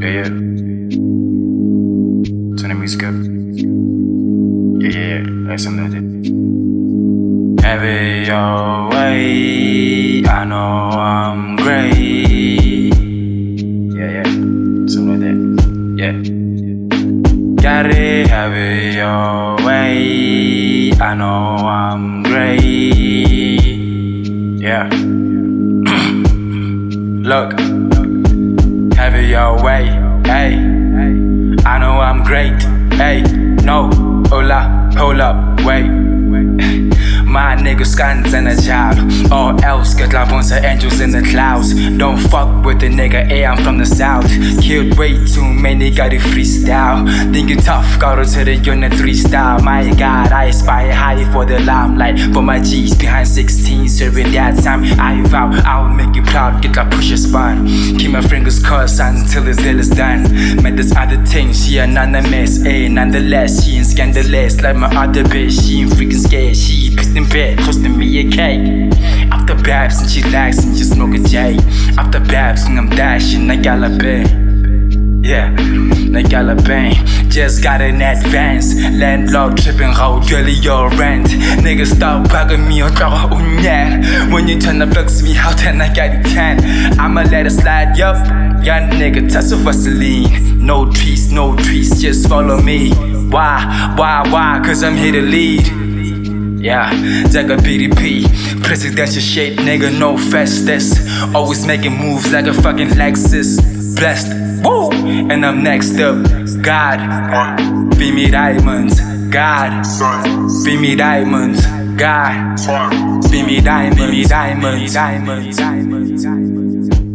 Yeah, yeah. Turn the music up. Yeah, yeah, yeah. That's something like that. Have it your way. I know I'm great. Yeah, yeah. Something like that. Yeah. Gotta have it your way. I know I'm great. Yeah. Look, your way. Hey, I know I'm great. Hey, no, hold up, hold up, wait. My niggas guns and a job. Or else get love on the angels in the clouds. Don't fuck with the nigga, hey, I'm from the south. Killed way too many, got it freestyle. Think you tough, got to the unit three style. My god, I aspire high for the limelight. For my G's behind 16, serving that time. I vow I'll make you proud, get like push your spine. Keep my fingers crossed until the deal is done. Man, this other thing, she anonymous, ayy, nonetheless. She ain't scandalous like my other bitch. She ain't freaking scared, she toasting me a cake. After babs and she likes and just smoke a J. After babs and I'm dashing, I got a bed. Yeah, na a bang, just got an advance. Landlord tripping, how really your rent. Niggas stop bugging me on draw unyan. When you turn to flex me, how then I got it 10. I'ma let it slide, yup. Young nigga, touch of Vaseline. No trees, no trees, just follow me. Why, why, why? Cause I'm here to lead. Yeah, like a BDP, presidential shape, nigga, no fastest. Always making moves like a fucking Lexus. Blessed, woo, and I'm next up. God, be me diamonds. God, be me diamonds. God, be me diamonds, be me diamonds, diamonds, diamonds, diamonds.